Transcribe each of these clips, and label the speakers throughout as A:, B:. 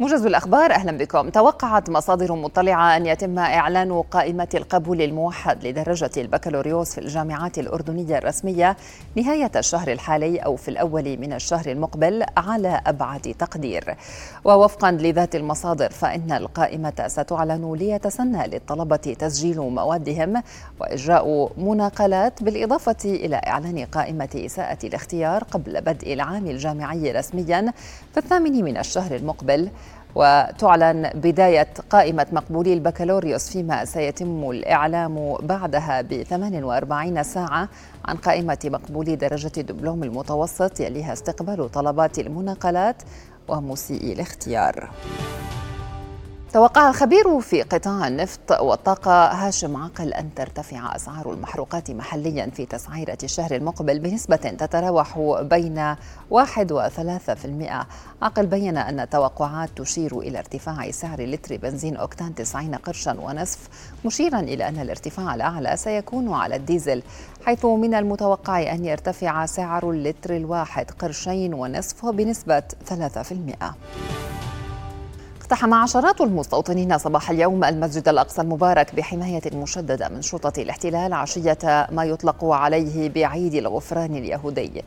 A: موجز الأخبار أهلا بكم. توقعت مصادر مطلعة أن يتم إعلان قائمة القبول الموحد لدرجة البكالوريوس في الجامعات الأردنية الرسمية نهاية الشهر الحالي أو في الأول من الشهر المقبل على أبعد تقدير. ووفقا لذات المصادر فإن القائمة ستعلن ليتسنى للطلبة تسجيل موادهم وإجراء مناقلات بالإضافة إلى إعلان قائمة إساءة الاختيار قبل بدء العام الجامعي رسميا في الثامن من الشهر المقبل. وتعلن بداية قائمة مقبولي البكالوريوس فيما سيتم الإعلام بعدها ب 48 ساعة عن قائمة مقبولي درجة الدبلوم المتوسط يليها استقبال طلبات المناقلات ومسيئي الاختيار. توقع الخبير في قطاع النفط والطاقة هاشم عقل أن ترتفع أسعار المحروقات محليا في تسعيرة الشهر المقبل بنسبة تتراوح بين 1 و 3% عقل بين أن التوقعات تشير إلى ارتفاع سعر لتر بنزين أوكتان 90 قرشا ونصف مشيرا إلى أن الارتفاع الأعلى سيكون على الديزل حيث من المتوقع أن يرتفع سعر اللتر الواحد قرشين ونصف بنسبة 3%. اقتحم عشرات المستوطنين صباح اليوم المسجد الأقصى المبارك بحماية مشددة من شرطة الاحتلال عشية ما يطلق عليه بعيد الغفران اليهودي.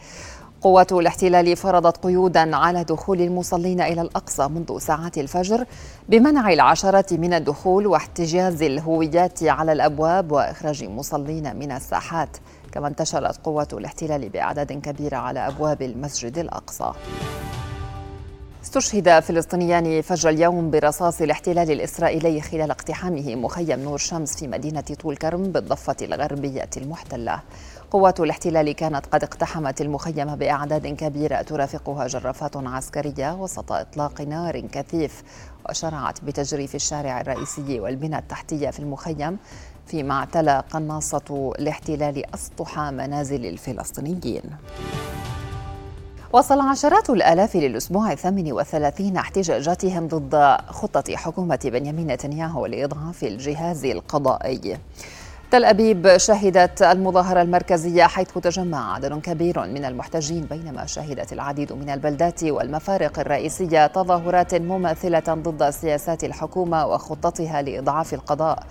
A: قوات الاحتلال فرضت قيودا على دخول المصلين إلى الأقصى منذ ساعات الفجر بمنع العشرات من الدخول واحتجاز الهويات على الأبواب وإخراج مصلين من الساحات كما انتشرت قوات الاحتلال باعداد كبيره على أبواب المسجد الأقصى استشهد فلسطينيان فجر اليوم برصاص الاحتلال الإسرائيلي خلال اقتحامه مخيم نور شمس في مدينة طول كرم بالضفة الغربية المحتلة. قوات الاحتلال كانت قد اقتحمت المخيم بأعداد كبيرة ترافقها جرافات عسكرية وسط إطلاق نار كثيف وشرعت بتجريف الشارع الرئيسي والبنى التحتية في المخيم فيما اعتلى قناصة الاحتلال أسطح منازل الفلسطينيين. وصل عشرات الآلاف للأسبوع الثامن والثلاثين احتجاجاتهم ضد خطة حكومة بنيامين نتنياهو لإضعاف الجهاز القضائي. تل أبيب شهدت المظاهرة المركزية حيث تجمع عدد كبير من المحتجين بينما شهدت العديد من البلدات والمفارق الرئيسية تظاهرات مماثلة ضد سياسات الحكومة وخطتها لإضعاف القضاء.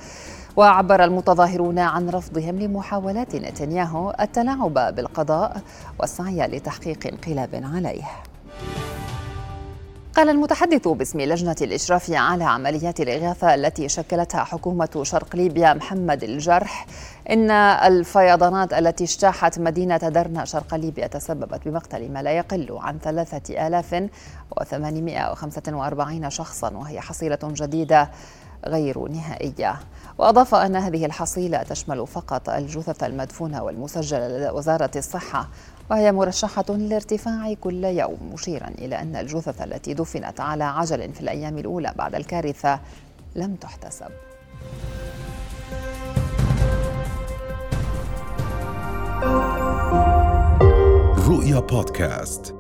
A: وعبر المتظاهرون عن رفضهم لمحاولات نتنياهو التلاعب بالقضاء والسعي لتحقيق انقلاب عليه. قال المتحدث باسم لجنة الإشراف على عمليات الإغاثة التي شكلتها حكومة شرق ليبيا محمد الجرح إن الفيضانات التي اجتاحت مدينة درنا شرق ليبيا تسببت بمقتل ما لا يقل عن ثلاثة آلاف وثمانمائة وخمسة وأربعين شخصا وهي حصيلة جديدة غير نهائية. وأضاف أن هذه الحصيلة تشمل فقط الجثث المدفونة والمسجلة لدى وزارة الصحة وهي مرشحة للارتفاع كل يوم مشيرا إلى أن الجثث التي دفنت على عجل في الأيام الأولى بعد الكارثة لم تحتسب.
B: رؤيا بودكاست.